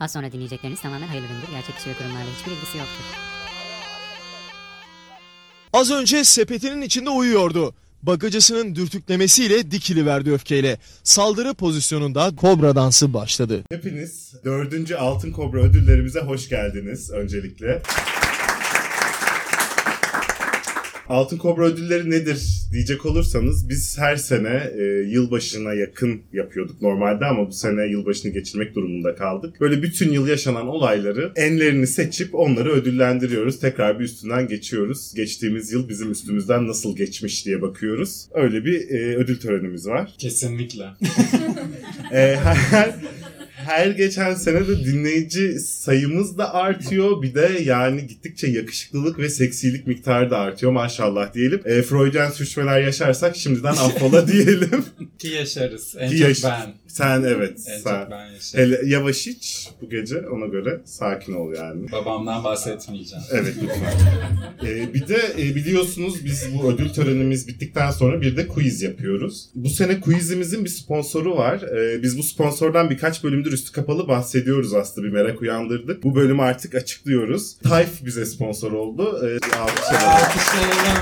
Az sonra dinleyecekleriniz tamamen hayırlı üründür. Gerçek kişi ve kurumlarla hiçbir ilgisi yoktur. Az önce sepetinin içinde uyuyordu. Bagacısının dürtüklemesiyle dikiliverdi öfkeyle. Saldırı pozisyonunda kobra dansı başladı. Hepiniz 4. Altın Kobra ödüllerimize hoş geldiniz öncelikle. Altın Kobra ödülleri nedir diyecek olursanız biz her sene e, yılbaşına yakın yapıyorduk normalde ama bu sene yılbaşını geçirmek durumunda kaldık. Böyle bütün yıl yaşanan olayları enlerini seçip onları ödüllendiriyoruz. Tekrar bir üstünden geçiyoruz. Geçtiğimiz yıl bizim üstümüzden nasıl geçmiş diye bakıyoruz. Öyle bir e, ödül törenimiz var. Kesinlikle. Ee, her, her geçen sene de dinleyici sayımız da artıyor. Bir de yani gittikçe yakışıklılık ve seksilik miktarı da artıyor maşallah diyelim. E, Freudian sürçmeler yaşarsak şimdiden affola diyelim. Ki yaşarız. En Ki çok yaş- ben. Sen evet. En sen. çok ben yaşarım. Hele yavaş iç bu gece ona göre sakin ol yani. Babamdan bahsetmeyeceğim. Evet lütfen. Ee, bir de e, biliyorsunuz biz bu ödül törenimiz bittikten sonra bir de quiz yapıyoruz. Bu sene quizimizin bir sponsoru var. Ee, biz bu sponsordan birkaç bölümdür üstü kapalı bahsediyoruz aslında bir merak uyandırdık. Bu bölümü artık açıklıyoruz. Tayf bize sponsor oldu. Ee, alkışlayalım. Alkışlayalım.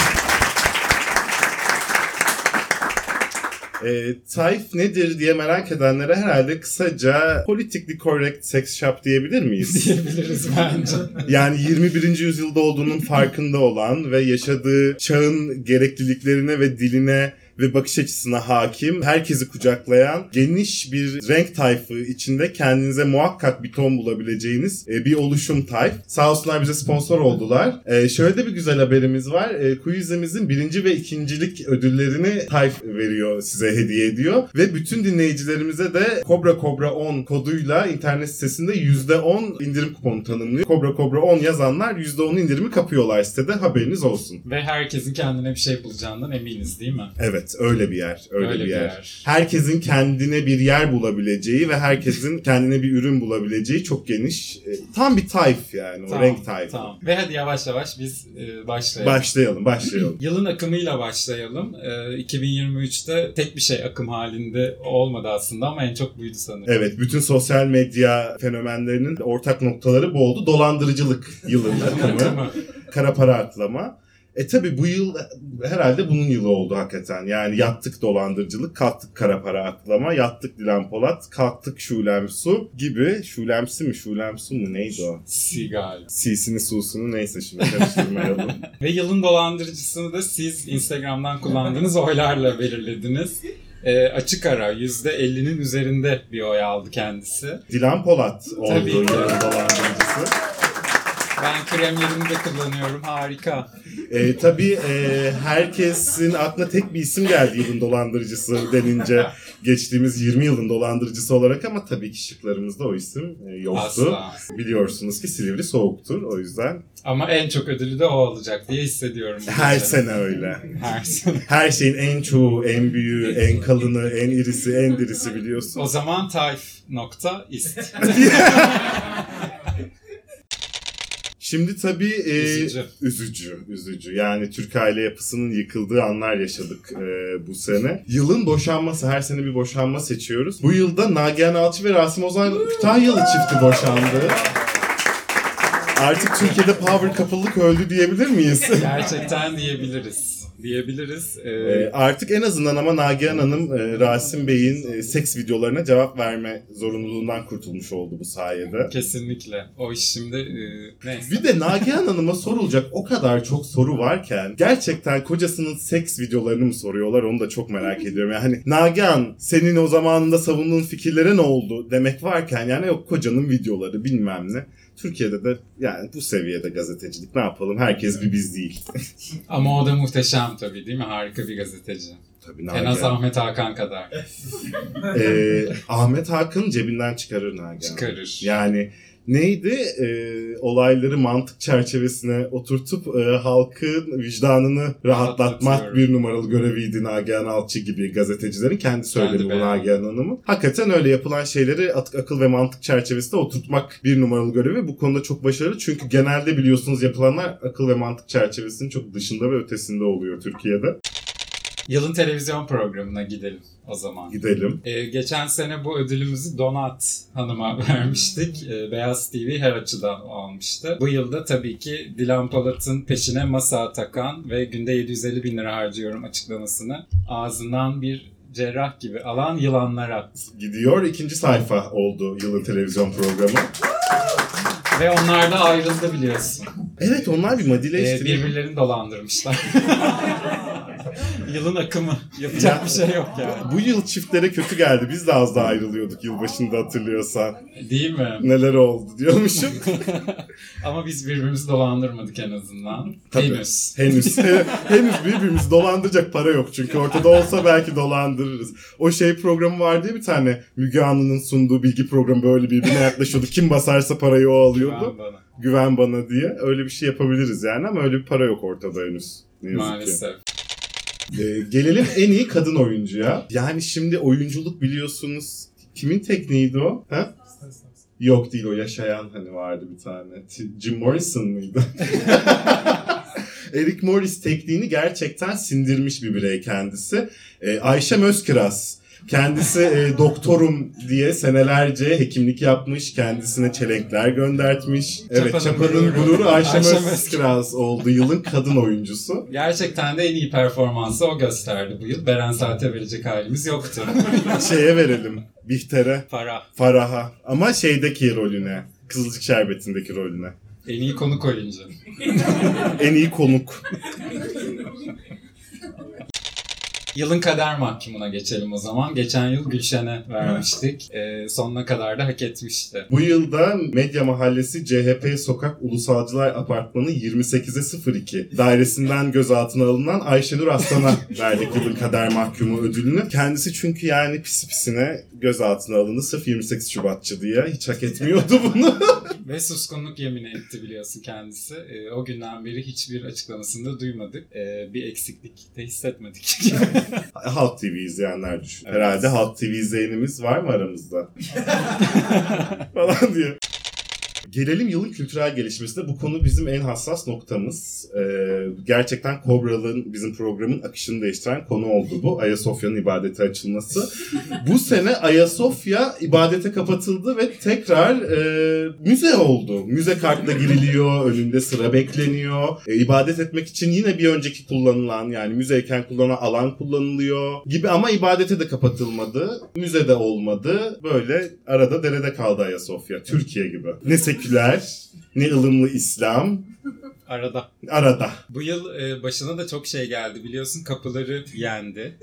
E, Taif nedir diye merak edenlere herhalde kısaca politically correct sex shop diyebilir miyiz? Diyebiliriz bence. Yani 21. yüzyılda olduğunun farkında olan ve yaşadığı çağın gerekliliklerine ve diline ve bakış açısına hakim, herkesi kucaklayan, geniş bir renk tayfı içinde kendinize muhakkak bir ton bulabileceğiniz e, bir oluşum tayf. Sağ olsunlar bize sponsor oldular. E, şöyle de bir güzel haberimiz var. E, quizimizin birinci ve ikincilik ödüllerini tayf veriyor, size hediye ediyor. Ve bütün dinleyicilerimize de Cobra Cobra 10 koduyla internet sitesinde %10 indirim kuponu tanımlıyor. Cobra Cobra 10 yazanlar %10 indirimi kapıyorlar sitede haberiniz olsun. Ve herkesin kendine bir şey bulacağından eminiz değil mi? Evet öyle bir yer. Öyle, Öyle bir, bir yer. yer. Herkesin kendine bir yer bulabileceği ve herkesin kendine bir ürün bulabileceği çok geniş. e, tam bir tayf yani o renk tayfı. Tamam. Ve hadi yavaş yavaş biz e, başlayalım. Başlayalım başlayalım. Yılın akımıyla başlayalım. E, 2023'te tek bir şey akım halinde olmadı aslında ama en çok buydu sanırım. Evet, bütün sosyal medya fenomenlerinin ortak noktaları bu oldu. Dolandırıcılık yılının akımı, kara para aklama. E tabi bu yıl herhalde bunun yılı oldu hakikaten. Yani yattık dolandırıcılık, kalktık kara para aklama, yattık Dilan Polat, kalktık Şulem Su gibi. Şulemsi mi, Şulem Su mu neydi o? Sigal. C'sini Su'sunu neyse şimdi karıştırmayalım. Ve yılın dolandırıcısını da siz Instagram'dan kullandığınız oylarla belirlediniz. E, açık ara %50'nin üzerinde bir oy aldı kendisi. Dilan Polat oldu yılın dolandırıcısı. Ben kremlerimi de kullanıyorum. Harika. E, tabii e, herkesin aklına tek bir isim geldi yılın dolandırıcısı denince geçtiğimiz 20 yılın dolandırıcısı olarak ama tabii ki şıklarımızda o isim e, yoktu. Asla. Biliyorsunuz ki Silivri soğuktur o yüzden Ama en çok ödülü de o alacak diye hissediyorum. her gece. sene öyle. Her sene. Her şeyin en çoğu, en büyüğü, en kalını, en irisi, en dirisi biliyorsun. O zaman Tayf nokta ist. Şimdi tabii e, Üzücü. üzücü, üzücü. Yani Türk aile yapısının yıkıldığı anlar yaşadık e, bu sene. Yılın boşanması, her sene bir boşanma seçiyoruz. Bu yılda Nagihan Alçı ve Rasim Ozan Kütahyalı çifti boşandı. Artık Türkiye'de power couple'lık öldü diyebilir miyiz? Gerçekten diyebiliriz. Diyebiliriz. Ee, E, artık en azından ama Nagihan Hanım e, Rasim Bey'in e, seks videolarına cevap verme zorunluluğundan kurtulmuş oldu bu sayede. kesinlikle. O iş şimdi e, neyse. Bir de Nagihan Hanım'a sorulacak o kadar çok soru varken gerçekten kocasının seks videolarını mı soruyorlar onu da çok merak ediyorum. Yani hani Nagihan senin o zamanında savunduğun fikirlere ne oldu demek varken yani yok kocanın videoları bilmem ne. Türkiye'de de yani bu seviyede gazetecilik ne yapalım herkes bir biz değil. Ama o da muhteşem tabii değil mi? Harika bir gazeteci. Tabii En az. Ahmet Hakan kadar Ee, Ahmet Hakan cebinden çıkarır Nagihan. çıkarır. Yani neydi? Ee, olayları mantık çerçevesine oturtup e, halkın vicdanını rahatlatmak bir numaralı göreviydi Nagihan Alçı gibi gazetecilerin. Kendi söyledi Kendi bu. Nagihan Hanım'ın. Hakikaten öyle yapılan şeyleri at- akıl ve mantık çerçevesinde oturtmak bir numaralı görevi. Bu konuda çok başarılı. Çünkü genelde biliyorsunuz yapılanlar akıl ve mantık çerçevesinin çok dışında ve ötesinde oluyor Türkiye'de. Yılın televizyon programına gidelim o zaman. Gidelim. Ee, geçen sene bu ödülümüzü Donat Hanım'a vermiştik. Ee, Beyaz TV her açıdan almıştı. Bu yılda tabii ki Dilan Polat'ın peşine masa takan ve günde 750 bin lira harcıyorum açıklamasını ağzından bir cerrah gibi alan yılanlara. Gidiyor. ikinci sayfa oldu yılın televizyon programı. Ve onlar da ayrıldı biliyorsun. Evet onlar bir Ee, madileşti. birbirlerini dolandırmışlar. Yılın akımı. Yapacak bir şey yok yani. Bu yıl çiftlere kötü geldi. Biz de az daha ayrılıyorduk yılbaşında hatırlıyorsan. Değil mi? Neler oldu diyormuşum. Ama biz birbirimizi dolandırmadık en azından. Tabii. Henüz. Henüz. He- henüz birbirimizi dolandıracak para yok. Çünkü ortada olsa belki dolandırırız. O şey programı vardı ya bir tane. Müge Anlı'nın sunduğu bilgi programı böyle birbirine yaklaşıyordu. Kim basarsa parayı o alıyordu. Güven bana. Güven bana diye. Öyle bir şey yapabiliriz yani ama öyle bir para yok ortada henüz. Ne yazık ki. Ee, gelelim en iyi kadın oyuncuya. Yani şimdi oyunculuk biliyorsunuz. Kimin tekniğiydi o? Ha? Yok değil o yaşayan hani vardı bir tane. Jim Morrison mıydı? Eric Morris tekniğini gerçekten sindirmiş bir birey kendisi. Ee, Ayşem Özkiraz. Kendisi e, doktorum diye senelerce hekimlik yapmış. Kendisine çelenkler göndertmiş. Evet Çapa'nın Çapa'nın gururu. Ayşem Özkiraz oldu. Yılın kadın oyuncusu. Gerçekten de en iyi performansı o gösterdi bu yıl. Beren Saat'e verecek halimiz yoktu. Şeye verelim. Bihter'e. Para. Farah'a. Ama şeydeki rolüne. Kızılcık Şerbeti'ndeki rolüne. En iyi konuk oyuncu. En iyi konuk. Yılın kader mahkumuna geçelim o zaman. Geçen yıl Gülşen'e vermiştik. Ee, sonuna kadar da hak etmişti. Bu yılda Medya Mahallesi CHP Sokak Ulusalcılar Apartmanı 28'e 02 dairesinden gözaltına alınan Ayşenur Aslan'a verdik yılın kader mahkumu ödülünü. Kendisi çünkü yani pis pisine gözaltına alındı sırf 28 Şubatçı diye. Hiç hak etmiyordu bunu. Ve suskunluk yemini etti biliyorsun kendisi. Ee, o günden beri hiçbir açıklamasını duymadık. Ee, bir eksiklik de hissetmedik. Halk TV izleyenler düşün. Evet. Herhalde Halk TV izleyenimiz var mı aramızda? Falan diye. Gelelim yılın kültürel gelişmesine. Bu konu bizim en hassas noktamız. Ee, gerçekten Kobral'ın bizim programın akışını değiştiren konu oldu bu. Ayasofya'nın ibadete açılması. bu sene Ayasofya ibadete kapatıldı ve tekrar e, müze oldu. Müze kartla giriliyor, önünde sıra bekleniyor. E, ibadet etmek için yine bir önceki kullanılan yani müzeyken kullanılan alan kullanılıyor gibi ama ibadete de kapatılmadı. Müze de olmadı. Böyle arada derede kaldı Ayasofya. Türkiye gibi. Ne seküler, ne ılımlı İslam. Arada. Arada. Bu yıl e, başına da çok şey geldi biliyorsun. Kapıları yendi.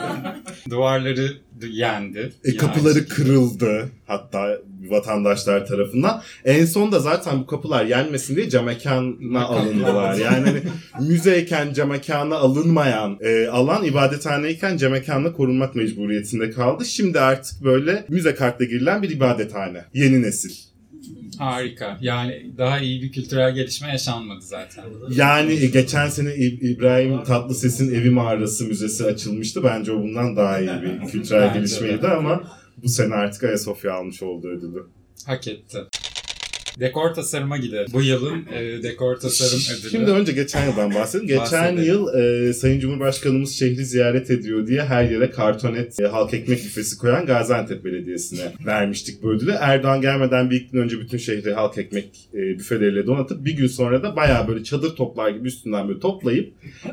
Duvarları yendi. E, kapıları aynı kırıldı hatta vatandaşlar tarafından. En son da zaten bu kapılar yenmesin diye camekana alındılar. alındı. Yani hani müzeyken camekana alınmayan e, alan ibadethaneyken camekanla korunmak mecburiyetinde kaldı. Şimdi artık böyle müze kartla girilen bir ibadethane. Yeni nesil. Harika. Yani daha iyi bir kültürel gelişme yaşanmadı zaten. Yani e, geçen sene İbrahim Tatlıses'in Evi Mağarası Müzesi açılmıştı. Bence o bundan daha iyi bir kültürel gelişmeydi ama bu sene artık Ayasofya almış oldu ödülü. Hak etti. Dekor tasarıma gidelim. Bu yılın e, dekor tasarım ödülü. Şimdi önce geçen yıldan bahsedelim. Geçen Bahsedelim. yıl e, Sayın Cumhurbaşkanımız şehri ziyaret ediyor diye her yere kartonet e, halk ekmek büfesi koyan Gaziantep Belediyesi'ne vermiştik bu ödülü. Erdoğan gelmeden bir gün önce bütün şehri halk ekmek e, büfeleriyle donatıp bir gün sonra da bayağı böyle çadır toplar gibi üstünden böyle toplayıp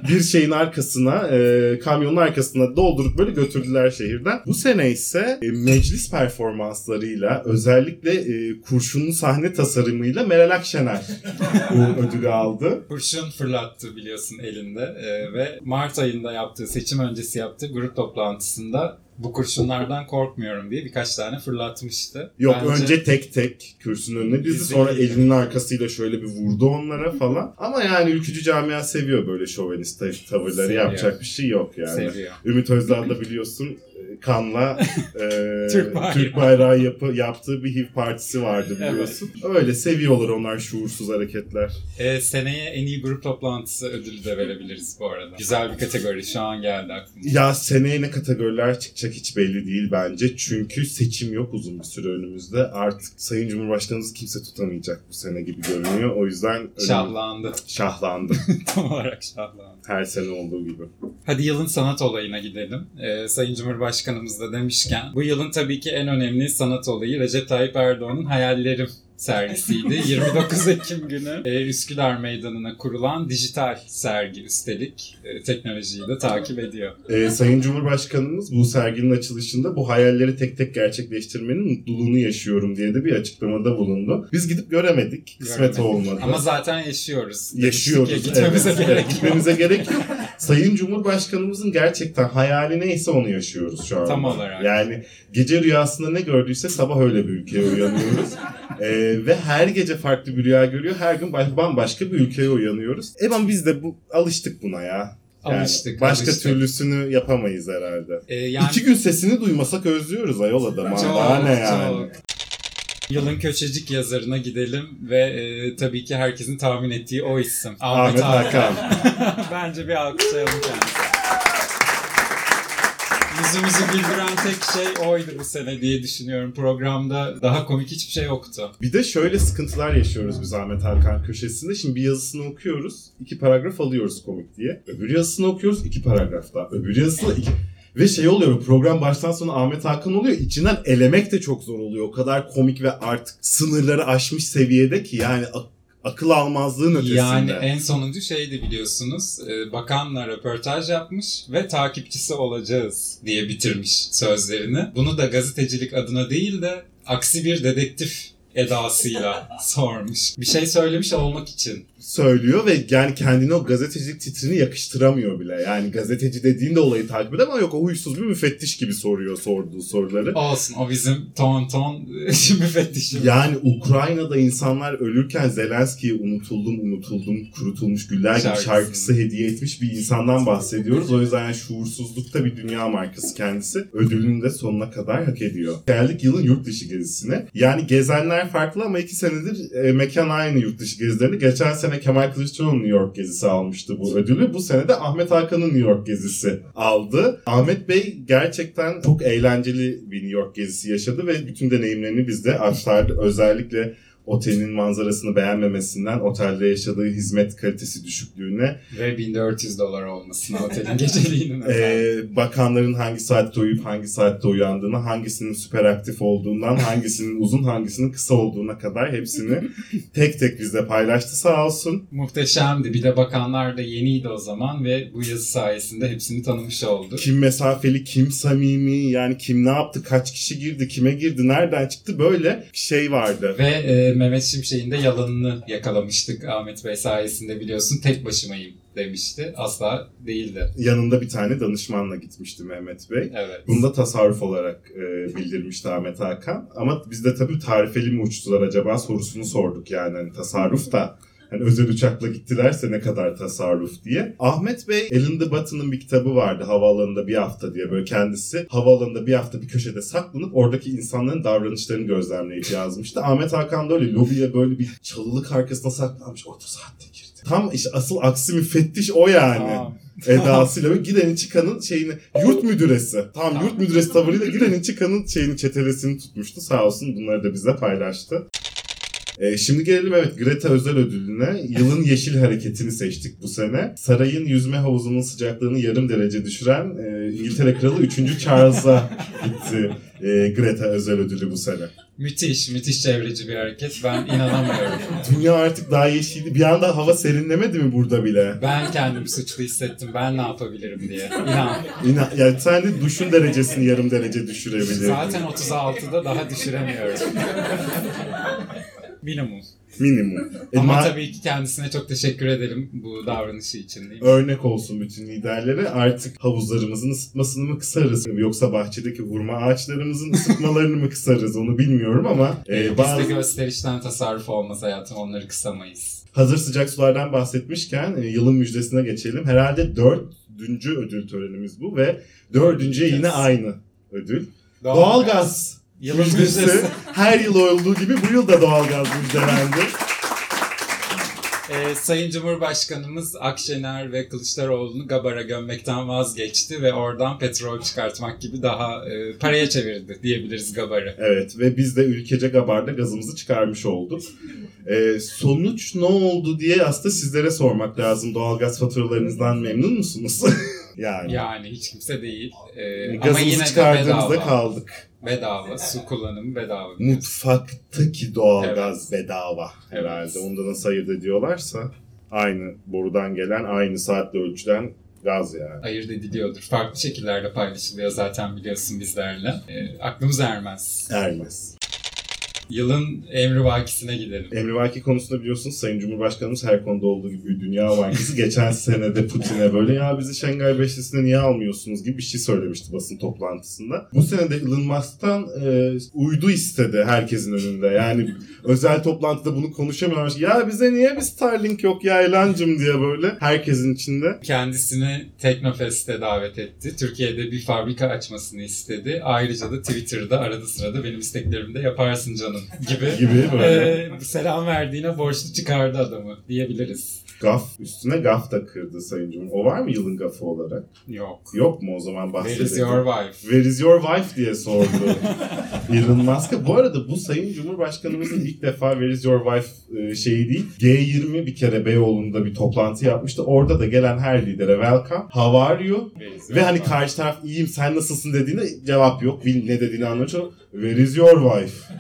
bir şeyin arkasına e, kamyonun arkasına doldurup böyle götürdüler şehirden. Bu sene ise e, meclis performanslarıyla özellikle e, kurşunlu sahne tasarımıyla Meral Akşener bu ödülü aldı. kurşun fırlattı biliyorsun elinde E, ve Mart ayında yaptığı seçim öncesi yaptığı grup toplantısında bu kurşunlardan korkmuyorum diye birkaç tane fırlatmıştı. Yok Bence önce tek tek kürsünün önüne dizdi sonra elinin arkasıyla şöyle bir vurdu onlara falan. Ama yani ülkücü camia seviyor böyle şovenist tav- tavırları Seviyor. yapacak bir şey yok yani. seviyor. Ümit Özdağ da biliyorsun kanla e, Türk bayrağı. Türk bayrağı yapı, yaptığı bir HIV partisi vardı biliyorsun. Öyle seviyorlar onlar şuursuz hareketler. E, seneye en iyi grup toplantısı ödülü de verebiliriz bu arada. Güzel bir kategori şu an geldi aklıma. Ya seneye ne kategoriler çıkacak hiç belli değil bence. Çünkü seçim yok uzun bir süre önümüzde. Artık Sayın Cumhurbaşkanımız kimse tutamayacak bu sene gibi görünüyor. O yüzden önüm- Şahlandı. şahlandı. Tam olarak şahlandı. Her sene olduğu gibi. Hadi yılın sanat olayına gidelim. Ee, Sayın Cumhurbaşkanımız da demişken bu yılın tabii ki en önemli sanat olayı Recep Tayyip Erdoğan'ın Hayallerim sergisiydi. 29 Ekim günü e, Üsküdar Meydanı'na kurulan dijital sergi üstelik e, teknolojiyi de takip ediyor. Ee, Sayın Cumhurbaşkanımız bu serginin açılışında bu hayalleri tek tek gerçekleştirmenin mutluluğunu yaşıyorum diye de bir açıklamada bulundu. Biz gidip göremedik. Kısmet Göremedik. olmadı. Ama zaten yaşıyoruz. Yaşıyoruz. Ya, gitmemize evet. gerek Evet, yok. Gitmemize gerek yok. Sayın Cumhurbaşkanımızın gerçekten hayali neyse onu yaşıyoruz şu an. Tam olarak. Yani gece rüyasında ne gördüyse sabah öyle bir ülkeye uyanıyoruz. Ee, ve her gece farklı bir rüya görüyor. Her gün baş- bambaşka bir ülkeye uyanıyoruz. E ama biz de bu alıştık buna ya. Yani Alıştık. Başka alıştık. türlüsünü yapamayız herhalde. Ee, yani İki gün sesini duymasak özlüyoruz ayol adamı. Çok, Daha ne yani? çok. Yılın köşecik yazarına gidelim ve e, tabii ki herkesin tahmin ettiği o isim. Ahmet Hakan. Bence bir alkışlayalım kendisine. Yüzümüzü güldüren tek şey oydu bu sene diye düşünüyorum. Programda daha komik hiçbir şey yoktu. Bir de şöyle sıkıntılar yaşıyoruz biz Ahmet Hakan köşesinde. Şimdi bir yazısını okuyoruz, iki paragraf alıyoruz komik diye. Öbür yazısını okuyoruz, iki paragraf daha. Öbür yazısını iki... Ve şey oluyor program baştan sona Ahmet Hakan oluyor. İçinden elemek de çok zor oluyor. O kadar komik ve artık sınırları aşmış seviyede ki yani akıl almazlığın ötesinde. Yani en sonuncu şeydi biliyorsunuz. e, Bakanla röportaj yapmış ve takipçisi olacağız diye bitirmiş sözlerini. Bunu da gazetecilik adına değil de aksi bir dedektif edasıyla sormuş. Bir şey söylemiş olmak için. Söylüyor ve yani kendine o gazetecilik titrini yakıştıramıyor bile. Yani gazeteci dediğinde olayı takip eder ama yok o huysuz bir müfettiş gibi soruyor sorduğu soruları. Olsun o bizim ton ton müfettişimiz. Yani Ukrayna'da insanlar ölürken Zelenski'ye unutuldum unutuldum kurutulmuş güller gibi Şarkısı. şarkısı hediye etmiş bir insandan bahsediyoruz. O yüzden yani şuursuzlukta bir dünya markası kendisi. Ödülünü de sonuna kadar hak ediyor. Geldik yılın yurt dışı gezisine. Yani gezenler farklı ama iki senedir e, mekan aynı yurt dışı gezilerini. Geçen sene Kemal Kılıçdaroğlu New York gezisi almıştı bu ödülü. Bu sene de Ahmet Hakan'ın New York gezisi aldı. Ahmet Bey gerçekten çok eğlenceli bir New York gezisi yaşadı ve bütün deneyimlerini bizde aktardı. Özellikle otelin manzarasını beğenmemesinden otelde yaşadığı hizmet kalitesi düşüklüğüne Ve 1400 dolar olmasına otelin geceliğinin efendim. ee, bakanların hangi saatte uyuyup hangi saatte uyandığını, hangisinin süper aktif olduğundan, hangisinin uzun, hangisinin kısa olduğuna kadar hepsini tek tek bizle paylaştı sağ olsun. Muhteşemdi. Bir de bakanlar da yeniydi o zaman ve bu yazı sayesinde hepsini tanımış olduk. Kim mesafeli, kim samimi, yani kim ne yaptı, kaç kişi girdi, kime girdi, nereden çıktı böyle şey vardı. Ve e, Mehmet Şimşek'in de yalanını yakalamıştık Ahmet Bey sayesinde biliyorsun. Tek başımayım demişti. Asla değildi. Yanında bir tane danışmanla gitmişti Mehmet Bey. Evet. Bunu da tasarruf olarak e, bildirmişti Ahmet Hakan. Ama biz de tabii tarifeli mi uçtular acaba sorusunu sorduk yani hani tasarruf da hani özel uçakla gittilerse ne kadar tasarruf diye. Ahmet Bey elinde Batı'nın bir kitabı vardı havaalanında bir hafta diye böyle kendisi havaalanında bir hafta bir köşede saklanıp oradaki insanların davranışlarını gözlemleyip yazmıştı. Ahmet Hakan da öyle lobiye böyle bir çalılık arkasına saklanmış orta saatte girdi. Tam işte asıl aksi müfettiş o yani Tamam. edasıyla ve girenin çıkanın şeyini yurt müdüresi. Tam yurt müdüresi tavırıyla girenin çıkanın şeyini çetelesini tutmuştu. Sağ olsun bunları da bize paylaştı. Ee, şimdi gelelim evet Greta Özel Ödülü'ne. Yılın Yeşil Hareketi'ni seçtik bu sene. Sarayın yüzme havuzunun sıcaklığını yarım derece düşüren e, İngiltere Kralı 3. Charles'a gitti e, Greta Özel Ödülü bu sene. Müthiş, müthiş çevreci bir hareket. Ben inanamıyorum. Dünya artık daha yeşildi. Bir anda hava serinlemedi mi burada bile? Ben kendimi suçlu hissettim. Ben ne yapabilirim diye. İnan. İnan, yani sen de duşun derecesini yarım derece düşürebilirdin. Zaten 36'da daha düşüremiyorum. Minimum. Minimum. E, Ama ma- tabii ki kendisine çok teşekkür edelim bu davranışı için değil mi? örnek olsun bütün liderlere. Artık havuzlarımızın ısıtmasını mı kısarız? Yoksa bahçedeki hurma ağaçlarımızın ısıtmalarını mı kısarız? Onu bilmiyorum ama e, Biz bazı de gösterişten tasarruf olmaz hayatım. Onları kısamayız. hazır sıcak sulardan bahsetmişken e, yılın müjdesine geçelim. Herhalde dördüncü ödül törenimiz bu ve dördüncüye yine aynı ödül. Doğalgaz Yılın müjdesi. Her yıl olduğu gibi bu yıl da doğalgaz müjdelendi. Ee, Sayın Cumhurbaşkanımız Akşener ve Kılıçdaroğlu'nu Gabar'a gömmekten vazgeçti ve oradan petrol çıkartmak gibi daha e, paraya çevirdi diyebiliriz Gabar'ı. Evet ve biz de ülkece Gabar'da gazımızı çıkarmış olduk. Ee, sonuç ne oldu diye aslında sizlere sormak lazım. Doğalgaz faturalarınızdan memnun musunuz? yani. Yani hiç kimse değil. Ee, ama Gazımızı yine de çıkardığımızda bedava. kaldık. Bedava. Su kullanımı bedava. Mutfaktaki doğalgaz bedava herhalde. Evet. Onda nasıl ayırt ediyorlarsa aynı borudan gelen, aynı saatle ölçülen gaz yani. Ayırt ediliyordur. Farklı şekillerde paylaşılıyor zaten biliyorsun bizlerle. Ee, aklımız ermez. Ermez. Yılın emri vakisine gidelim. Emrivaki konusunda biliyorsunuz Sayın Cumhurbaşkanımız her konuda olduğu gibi dünya bankası geçen sene de Putin'e böyle ya bizi Şangay Beşlisi'ne niye almıyorsunuz gibi bir şey söylemişti basın toplantısında. Bu sene de Elon Musk'tan e, uydu istedi herkesin önünde. Yani özel toplantıda bunu konuşamıyorlar. Ya bize niye bir Starlink yok ya Elan'cım diye böyle herkesin içinde. Kendisini Teknofest'e davet etti. Türkiye'de bir fabrika açmasını istedi. Ayrıca da Twitter'da arada sırada benim isteklerimi de yaparsın canım gibi. Gibi böyle. Ee, selam verdiğine borçlu çıkardı adamı diyebiliriz. Gaf üstüne gaf da kırdı Sayın Cumhur. O var mı yılın gafı olarak? Yok. Yok mu o zaman Where bahsedelim. is your wife? Where is your wife diye sordu Elon Musk'a. Bu arada bu Sayın Cumhurbaşkanımızın ilk defa Where is your wife e, şeyi değil. G20 bir kere Beyoğlu'nda bir toplantı yapmıştı. Orada da gelen her lidere welcome. How are you? Where Ve hani wife? karşı taraf iyiyim sen nasılsın dediğinde cevap yok. Bil ne dediğini anlamış ama Where is your wife?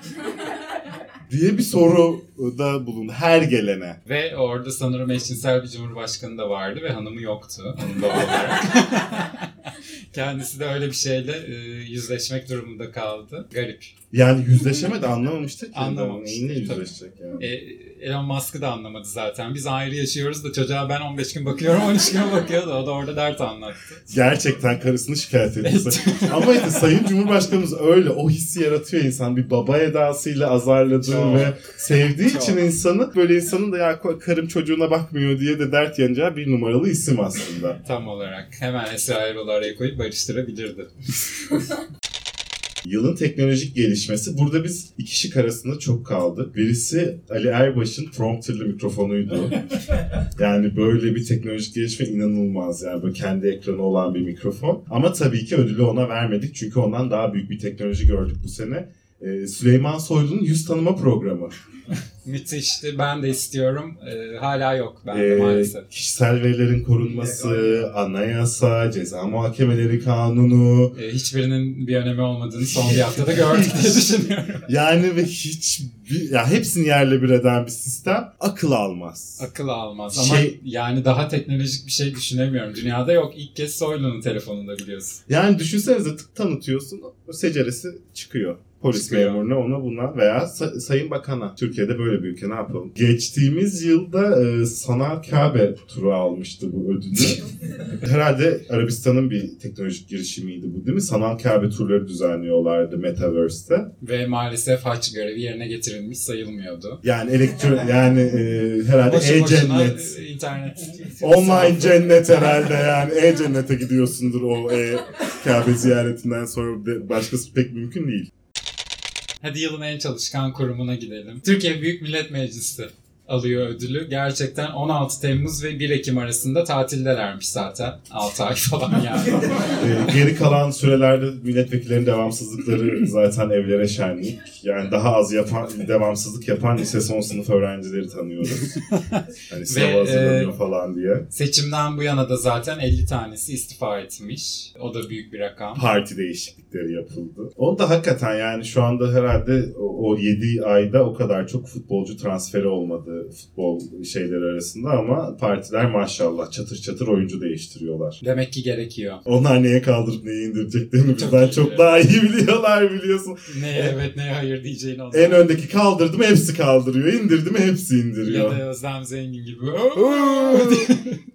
Diye bir soru da bulundu her gelene. Ve orada sanırım eşcinsel bir cumhurbaşkanı da vardı ve hanımı yoktu. Hanım da olarak. Kendisi de öyle bir şeyle e, yüzleşmek durumunda kaldı. Garip. Yani yüzleşemedi anlamamıştı ki. Anlamamış. Tabii. yüzleşecek yani. E, Elon Musk'ı da anlamadı zaten. Biz ayrı yaşıyoruz da çocuğa ben 15 gün bakıyorum 13 gün bakıyor da o da orada dert anlattı. Gerçekten karısını şikayet etti. Ama işte Sayın Cumhurbaşkanımız öyle o hissi yaratıyor insan. Bir baba edasıyla azarladığı Çok. ve sevdiği Çok. için insanı böyle insanın da ya karım çocuğuna bakmıyor diye de dert yanacağı bir numaralı isim aslında. Tam olarak. Hemen Esra Erol'u araya koyup barıştırabilirdi. Yılın teknolojik gelişmesi. Burada biz iki şık arasında çok kaldık. Birisi Ali Erbaş'ın prompterlı mikrofonuydu. yani böyle bir teknolojik gelişme inanılmaz. Yani böyle kendi ekranı olan bir mikrofon. Ama tabii ki ödülü ona vermedik. Çünkü ondan daha büyük bir teknoloji gördük bu sene. Ee, Süleyman Soylu'nun yüz tanıma programı. Müthişti. Ben de istiyorum. E, hala yok bende Ee, maalesef. kişisel verilerin korunması, anayasa, ceza muhakemeleri kanunu. Hiçbirinin bir önemi olmadığını son bir haftada gördük diye düşünüyorum. Yani ve hiç ya hepsini yerle bir eden bir sistem akıl almaz. Akıl almaz. Ama Şey- yani daha teknolojik bir şey düşünemiyorum. Dünyada yok. İlk kez Soylu'nun telefonunda biliyorsun. Yani düşünsenize tık tanıtıyorsun, o seceresi çıkıyor. Polis memuruna ona buna veya sa- sayın bakana. Türkiye'de böyle bir ülke ne yapalım? Geçtiğimiz yılda e, Sanal Kabe turu almıştı bu ödülü. Herhalde Arabistan'ın bir teknolojik girişimiydi bu değil mi? Sanal Kabe turları düzenliyorlardı Metaverse'te. Ve maalesef haç görevi yerine getirilmiş sayılmıyordu. Yani elektro yani e, herhalde Boşu e-cennet. internet. Online cennet herhalde yani. E-cennete gidiyorsundur o e, Kabe ziyaretinden sonra başkası pek mümkün değil. Hadi yılın en çalışkan kurumuna gidelim. Türkiye Büyük Millet Meclisi alıyor ödülü. Gerçekten 16 Temmuz ve 1 Ekim arasında tatildelermiş zaten. 6 ay falan yani. Ee, geri kalan sürelerde milletvekillerinin devamsızlıkları zaten evlere şenlik. Yani daha az yapan, devamsızlık yapan lise son sınıf öğrencileri tanıyoruz. Hani sınava hazırlanıyor e, falan diye. Seçimden bu yana da zaten 50 tanesi istifa etmiş. O da büyük bir rakam. Parti değişiklikleri yapıldı. O da hakikaten yani şu anda herhalde o, o 7 ayda o kadar çok futbolcu transferi olmadı futbol şeyleri arasında ama partiler maşallah çatır çatır oyuncu değiştiriyorlar. Demek ki gerekiyor. Onlar neye kaldırıp neyi indireceklerini Çok bizden çok biliyor. daha iyi biliyorlar biliyorsun. Neye evet neye hayır diyeceğini o zaman. En öndeki kaldırdı mı hepsi kaldırıyor. indirdi mi hepsi Ya indiriyor. da Özlem Zengin gibi.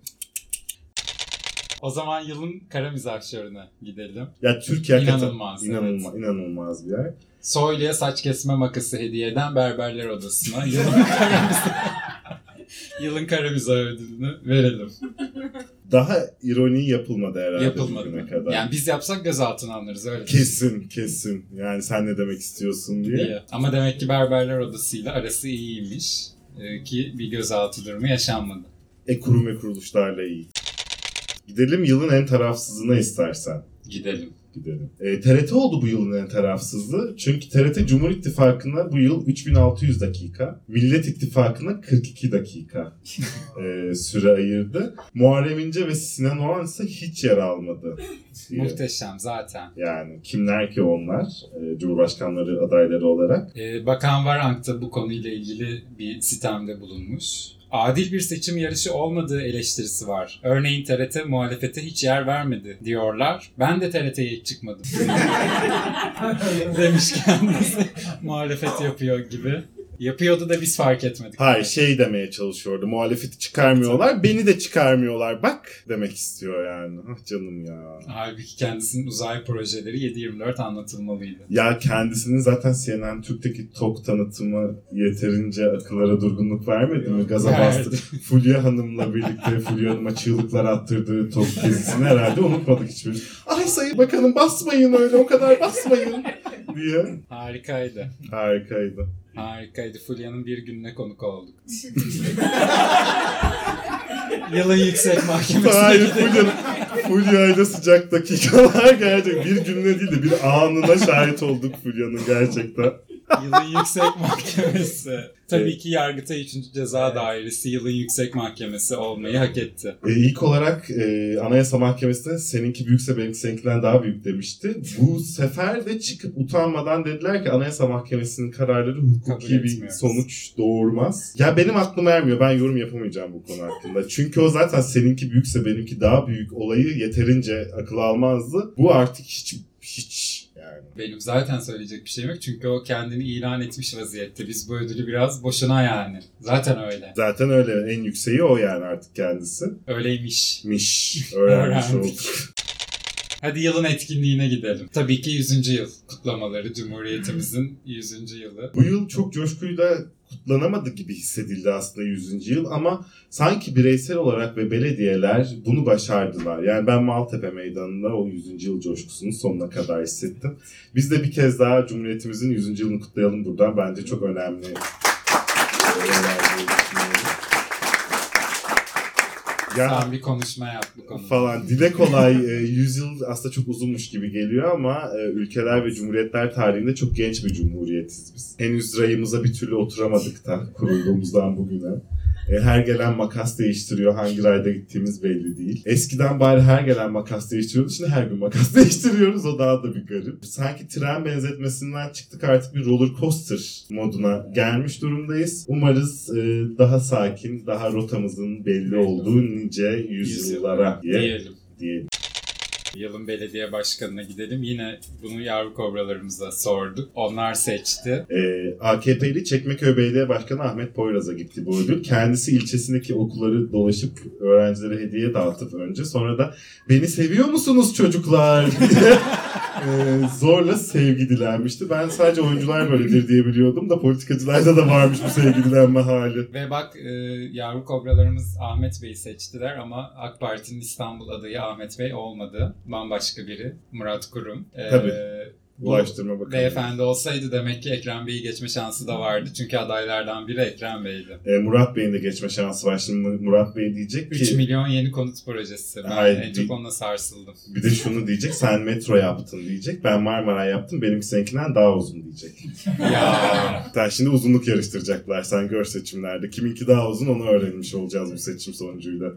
o zaman yılın kara mizahşörüne gidelim. Ya Türkiye hakikaten İnanılmaz, inanılmaz, inanılmaz bir yer. Soylu'ya saç kesme makası hediye eden Berberler Odası'na yılın kara mizah, yılın kara mizah ödülünü verelim. daha ironi yapılmadı herhalde Yapılmadı. bugüne kadar. Yani biz yapsak gözaltına alınırız öyle. Kesin kesin. Yani sen ne demek istiyorsun diye. diye. Ama demek ki Berberler Odası'yla arası iyiymiş. Ee, ki bir gözaltı durumu yaşanmadı. E kurum ve kuruluşlarla iyi. Gidelim yılın en tarafsızına istersen. Gidelim. Gidelim. E, TRT oldu bu yılın en tarafsızı. Çünkü TRT Cumhur İttifakı'na bu yıl 3600 dakika, Millet İttifakı'na 42 dakika e, süre ayırdı. Muharrem İnce ve Sinan Oğan ise hiç yer almadı. diye. Muhteşem zaten. Yani kimler ki onlar e, Cumhurbaşkanları adayları olarak. Ee, Bakan Varank da bu konuyla ilgili bir sitemde bulunmuş. Adil bir seçim yarışı olmadığı eleştirisi var. Örneğin TRT muhalefete hiç yer vermedi diyorlar. Ben de TRT'ye hiç çıkmadım. Demiş kendisi. Muhalefet yapıyor gibi. Yapıyordu da biz fark etmedik. Hayır şey demeye çalışıyordu. Muhalefeti çıkarmıyorlar, beni de çıkarmıyorlar. Bak demek istiyor yani. Ah canım ya. Halbuki kendisinin uzay projeleri 7-24 anlatılmalıydı. Ya kendisinin zaten CNN Türk'teki TOK tanıtımı yeterince akıllara durgunluk vermedi mi? Gaza bastı. Fulya Hanım'la birlikte Fulya Hanım'a çığlıklar attırdığı TOK gezisini herhalde unutmadık hiçbir. Ay sayın bakanım basmayın öyle o kadar basmayın diye. Harikaydı. Harikaydı. Harikaydı. Fulya'nın bir gününe konuk olduk. Yılın yüksek mahkemesine Hayır gidelim. Fulya, Fulya'yla sıcak dakikalar gerçekten bir gününe değil de bir anına şahit olduk Fulya'nın gerçekten. Yılın yüksek mahkemesi. Tabii ki Yargıtay 3. Ceza Dairesi yılın yüksek mahkemesi olmayı hak etti. E, ilk olarak e, Anayasa Mahkemesi'ne seninki büyükse benimki seninkinden daha büyük demişti. Bu sefer de çıkıp utanmadan dediler ki Anayasa Mahkemesi'nin kararları hukuki bir sonuç doğurmaz. Ya benim aklım ermiyor. Ben yorum yapamayacağım bu konu hakkında. Çünkü o zaten seninki büyükse benimki daha büyük olayı yeterince akıl almazdı. Bu artık hiç hiç. Benim zaten söyleyecek bir şeyim yok çünkü o kendini ilan etmiş vaziyette. Biz bu ödülü biraz boşuna yani. Zaten öyle. Zaten öyle en yükseği o yani artık kendisi. Öyleymiş. Miş. Öğrenmiş olduk. Hadi yılın etkinliğine gidelim. Tabii ki 100. yıl kutlamaları. Cumhuriyetimizin 100. yılı. Bu yıl çok coşkuyla kutlanamadı gibi hissedildi aslında 100. yıl ama sanki bireysel olarak ve belediyeler bunu başardılar. Yani ben Maltepe Meydanı'nda o 100. yıl coşkusunu sonuna kadar hissettim. Biz de bir kez daha Cumhuriyetimizin 100. yılını kutlayalım buradan. Bence çok önemli. Ya Sen bir konuşma yap bu konuda. falan. Dile kolay e, 100 yıl aslında çok uzunmuş gibi geliyor ama e, ülkeler ve cumhuriyetler tarihinde çok genç bir cumhuriyetiz biz. Henüz rayımıza bir türlü oturamadık da kurulduğumuzdan bugüne. E, her gelen makas değiştiriyor. Hangi rayda gittiğimiz belli değil. Eskiden bari her gelen makas değiştiriyordu. Şimdi her gün makas değiştiriyoruz. O daha da bir garip. Sanki tren benzetmesinden çıktık artık bir roller coaster moduna gelmiş durumdayız. Umarız e, daha sakin, daha rotamızın belli olduğu nice yüzyıllara diye diyelim. diyelim. Yılın belediye başkanına gidelim. Yine bunu yavru kobralarımıza sorduk. Onlar seçti. Ee, AKP'li Çekmeköy Belediye Başkanı Ahmet Poyraz'a gitti bu ödül. Kendisi ilçesindeki okulları dolaşıp öğrencilere hediye dağıtıp önce sonra da beni seviyor musunuz çocuklar e, zorla sevgi dilenmişti. Ben sadece oyuncular böyledir diye biliyordum da politikacılarda da varmış bu sevgi dilenme hali. Ve bak e, yavru kobralarımız Ahmet Bey'i seçtiler ama AK Parti'nin İstanbul adayı Ahmet Bey olmadı. Bambaşka biri. Murat Kurum. E, Tabii. Ulaştırma Bakanı. Beyefendi olsaydı demek ki Ekrem Bey'i geçme şansı da vardı. Çünkü adaylardan biri Ekrem Bey'di. E, Murat Bey'in de geçme şansı var. Şimdi Murat Bey diyecek 3 ki milyon yeni konut projesi. Ben Hayır, en çok onunla sarsıldım. bir de şunu diyecek sen metro yaptın diyecek. Ben Marmara yaptım benimki seninkinden daha uzun diyecek. ya Sen şimdi uzunluk yarıştıracaklar. Sen gör seçimlerde. Kiminki daha uzun onu öğrenmiş olacağız bu seçim sonucuyla.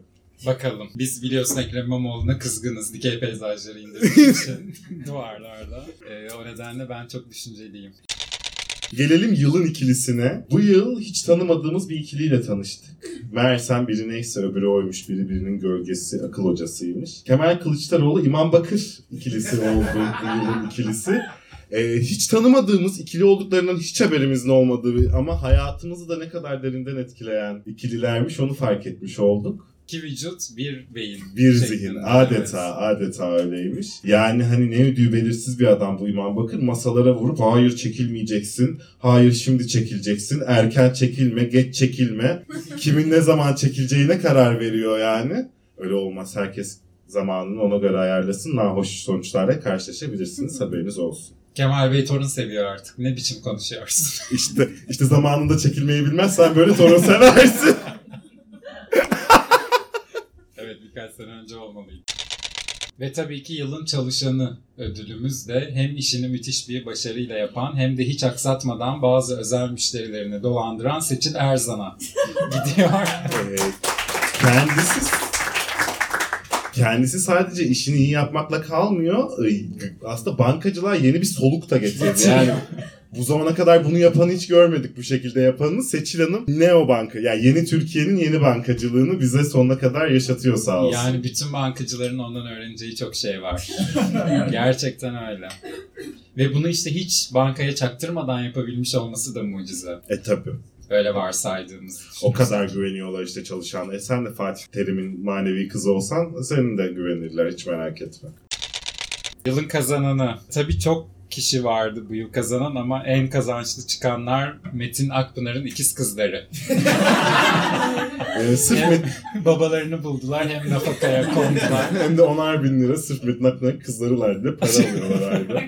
Bakalım. Biz biliyorsun Ekrem İmamoğlu'na kızgınız. Dikey peyzajları indirdiği için duvarlarda. E, o nedenle ben çok düşünceliyim. Gelelim yılın ikilisine. Bu yıl hiç tanımadığımız bir ikiliyle tanıştık. Meğersem biri neyse öbürü oymuş, biri birinin gölgesi, akıl hocasıymış. Kemal Kılıçdaroğlu, İmam Bakır ikilisi oldu bu yılın ikilisi. Ee, hiç tanımadığımız ikili olduklarından hiç haberimizin olmadığı ama hayatımızı da ne kadar derinden etkileyen ikililermiş onu fark etmiş olduk. İki vücut bir beyin. Bir şeklinde. zihin adeta adeta öyleymiş. Yani hani ne ödüğü belirsiz bir adam bu İmam Bakır masalara vurup hayır çekilmeyeceksin, hayır şimdi çekileceksin, erken çekilme, geç çekilme, kimin ne zaman çekileceğine karar veriyor yani. Öyle olmaz. Herkes zamanını ona göre ayarlasın. Nahoş sonuçlarla karşılaşabilirsiniz. Haberiniz olsun. Kemal Bey torun seviyor artık. Ne biçim konuşuyorsun? İşte işte zamanında çekilmeyi bilmezsen böyle torun seversin. evet birkaç sene önce olmalıydı. Ve tabii ki yılın çalışanı ödülümüz de hem işini müthiş bir başarıyla yapan hem de hiç aksatmadan bazı özel müşterilerini dolandıran Seçil Erzan'a gidiyor. Evet. Kendisi kendisi sadece işini iyi yapmakla kalmıyor. Aslında bankacılığa yeni bir soluk da getirdi. Yani bu zamana kadar bunu yapanı hiç görmedik bu şekilde yapanı. Seçil Hanım Neo Banka yani yeni Türkiye'nin yeni bankacılığını bize sonuna kadar yaşatıyor sağ olsun. Yani bütün bankacıların ondan öğreneceği çok şey var. Gerçekten öyle. Ve bunu işte hiç bankaya çaktırmadan yapabilmiş olması da mucize. E tabi. Öyle varsaydığımız. O kadar güveniyorlar işte çalışan. E sen de Fatih Terim'in manevi kızı olsan senin de güvenirler hiç merak etme. Yılın kazananı. Tabii çok kişi vardı bu yıl kazanan ama en kazançlı çıkanlar Metin Akpınar'ın ikiz kızları. Ee, sırf Hem Met- babalarını buldular hem nafakaya kondular. hem de onar bin lira sırf Metin Akpınar'ın kızları diye para alıyorlar ayda.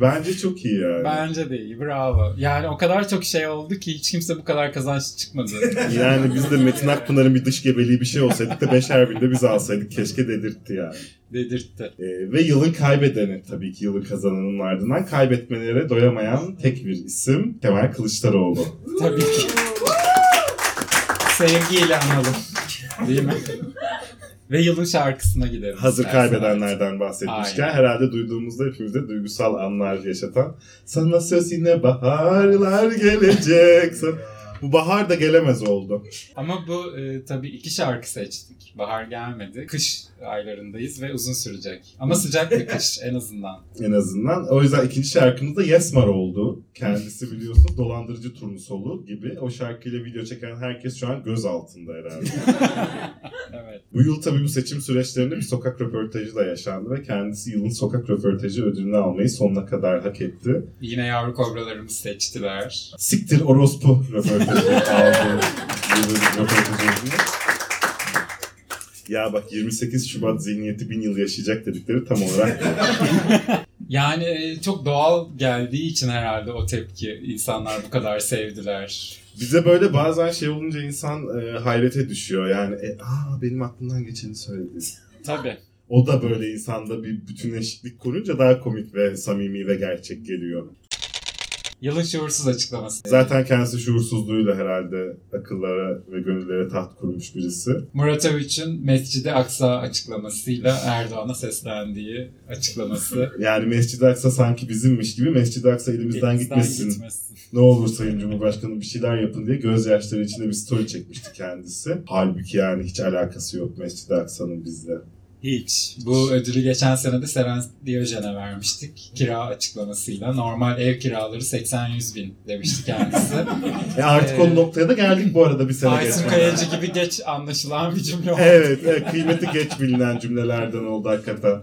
Bence çok iyi yani. Bence de iyi bravo. Yani o kadar çok şey oldu ki hiç kimse bu kadar kazançlı çıkmadı. Yani biz de Metin Akpınar'ın bir dış gebeliği bir şey olsaydık da beşer binde biz alsaydık. Keşke dedirtti yani. Dedirtti. Ee, ve yılın kaybedeni tabii ki yılın kazananın ardından kaybetmelere doyamayan tek bir isim Kemal Kılıçdaroğlu. Tabii ki. Sevgiyle analım. Değil mi? Ve yılın şarkısına gidelim. Hazır kaybedenlerden bahsetmişken Aynen. herhalde duyduğumuzda hepimizde duygusal anlar yaşatan Sana söz yine baharlar gelecek. Bu bahar da gelemez oldu. Ama bu e, tabii iki şarkı seçtik. Bahar gelmedi. Kış aylarındayız ve uzun sürecek. Ama sıcak bir kış en azından. En azından. O yüzden ikinci şarkımız da Yesmar oldu. Kendisi biliyorsunuz dolandırıcı turnusolu gibi. O şarkıyla video çeken herkes şu an göz altında herhalde. Evet. bu yıl tabii bu seçim süreçlerinde bir sokak röportajı da yaşandı ve kendisi yılın sokak röportajı ödülünü almayı sonuna kadar hak etti. Yine yavru kobralarımız seçtiler. Siktir orospu röportajı aldı. Yılın röportajı ödülünü. Ya bak 28 Şubat zihniyeti bin yıl yaşayacak dedikleri tam olarak Yani e, çok doğal geldiği için herhalde o tepki insanlar bu kadar sevdiler. Bize böyle bazen şey olunca insan e, hayrete düşüyor. Yani e, aa benim aklımdan geçeni söyledi. Tabii. O da böyle insanda bir bütünleşiklik kurunca daha komik ve samimi ve gerçek geliyor. Yılın şuursuz açıklaması. Zaten kendisi şuursuzluğuyla herhalde akıllara ve gönüllere taht kurmuş birisi. Murat Övüç'ün Mescid-i Aksa açıklamasıyla Erdoğan'a seslendiği açıklaması. Yani Mescid-i Aksa sanki bizimmiş gibi Mescid-i Aksa elimizden, gitmesin. gitmesin. Ne olur Sayın Cumhurbaşkanım bir şeyler yapın diye gözyaşları içinde bir story çekmişti kendisi. Halbuki yani hiç alakası yok Mescid-i Aksa'nın bizle. Hiç. Bu ödülü geçen sene de Seren Diyojen'e vermiştik. Kira açıklamasıyla. Normal ev kiraları 80-100 bin demişti kendisi. E artık Ee, o noktaya da geldik bu arada bir sene Aysun geçmeden. Kayacı gibi geç anlaşılan bir cümle oldu. Evet, evet, kıymeti geç bilinen cümlelerden oldu hakikaten.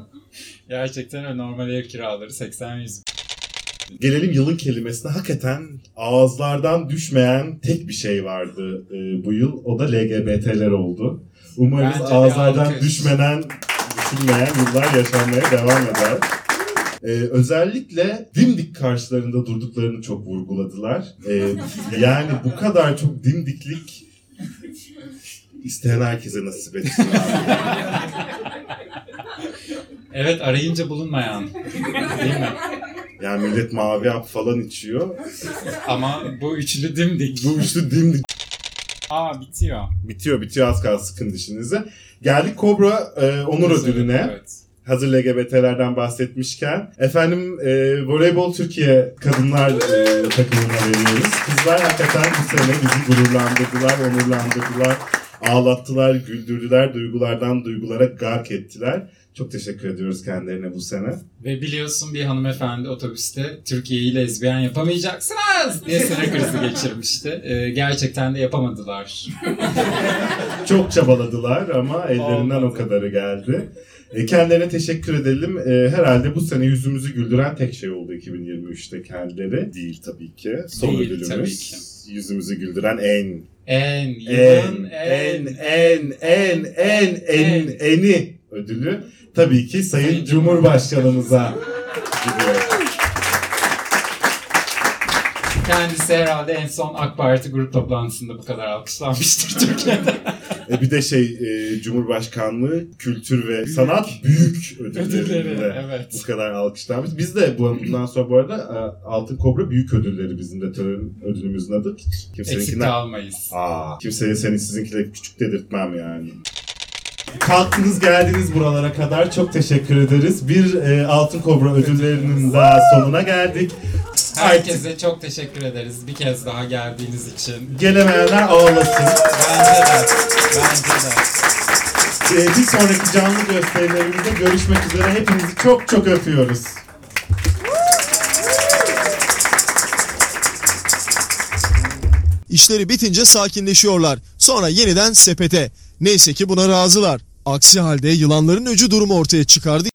Gerçekten öyle normal ev kiraları 80-100 bin. Gelelim yılın kelimesine. Hakikaten ağızlardan düşmeyen tek bir şey vardı e, bu yıl. O da LGBT'ler oldu. Umarız Bence alkış. düşmeden, düşünmeyen yıllar yaşanmaya devam eder. E, özellikle dimdik karşılarında durduklarını çok vurguladılar. E, yani bu kadar çok dimdiklik isteyen herkese nasip etsin. Evet arayınca bulunmayan. Değil mi? Yani millet mavi hap falan içiyor. Ama bu üçlü dimdik. Bu üçlü dimdik Aa bitiyor. Bitiyor bitiyor az kaldı sıkın dişinizi. Geldik Kobra e, Onur Ödülü'ne. Evet. Hazır LGBT'lerden bahsetmişken. Efendim e, Voleybol Türkiye Kadınlar e, takımına veriyoruz. Kızlar hakikaten bu sene bizi gururlandırdılar, onurlandırdılar. Ağlattılar, güldürdüler, duygulardan duygulara gark ettiler. Çok teşekkür ediyoruz kendilerine bu sene. Ve biliyorsun bir hanımefendi otobüste Türkiye'yi lezbiyen yapamayacaksınız diye sinir krizi geçirmişti. Ee, gerçekten de yapamadılar. Çok çabaladılar ama ellerinden Olmadı. o kadarı geldi. E, kendilerine teşekkür edelim. E, herhalde bu sene yüzümüzü güldüren tek şey oldu 2023'te kendileri. Değil tabii ki. Son Değil ödülümüz. tabii ki. yüzümüzü güldüren en En, en en en en en en eni ödülü tabii ki Sayın Cumhurbaşkanımıza gidiyor. Kendisi herhalde en son AK Parti grup toplantısında bu kadar alkışlanmıştır Türkiye'de. E bir de şey e, Cumhurbaşkanlığı Kültür ve Sanat Büyük Ödülleri, ödüllerinde evet. bu kadar alkışlanmış. Biz de bu- bundan sonra bu arada e, Altın Kobra Büyük Ödülleri bizim de tören ödülümüzün adı. Eksik Kimseninkinden kalmayız. Aa, kimseye senin sizinkiyle küçük dedirtmem yani. Kalktınız geldiniz buralara kadar çok teşekkür ederiz. Bir e, Altın Kobra ödüllerinin daha sonuna geldik. Herkese çok teşekkür ederiz bir kez daha geldiğiniz için. Gelemeyenler ağlasın. Bence de. Bence de. E, bir sonraki canlı gösterilerimizde görüşmek üzere. Hepinizi çok çok öpüyoruz. İşleri bitince sakinleşiyorlar. Sonra yeniden sepete. Neyse ki buna razılar. Aksi halde yılanların öcü durumu ortaya çıkardı.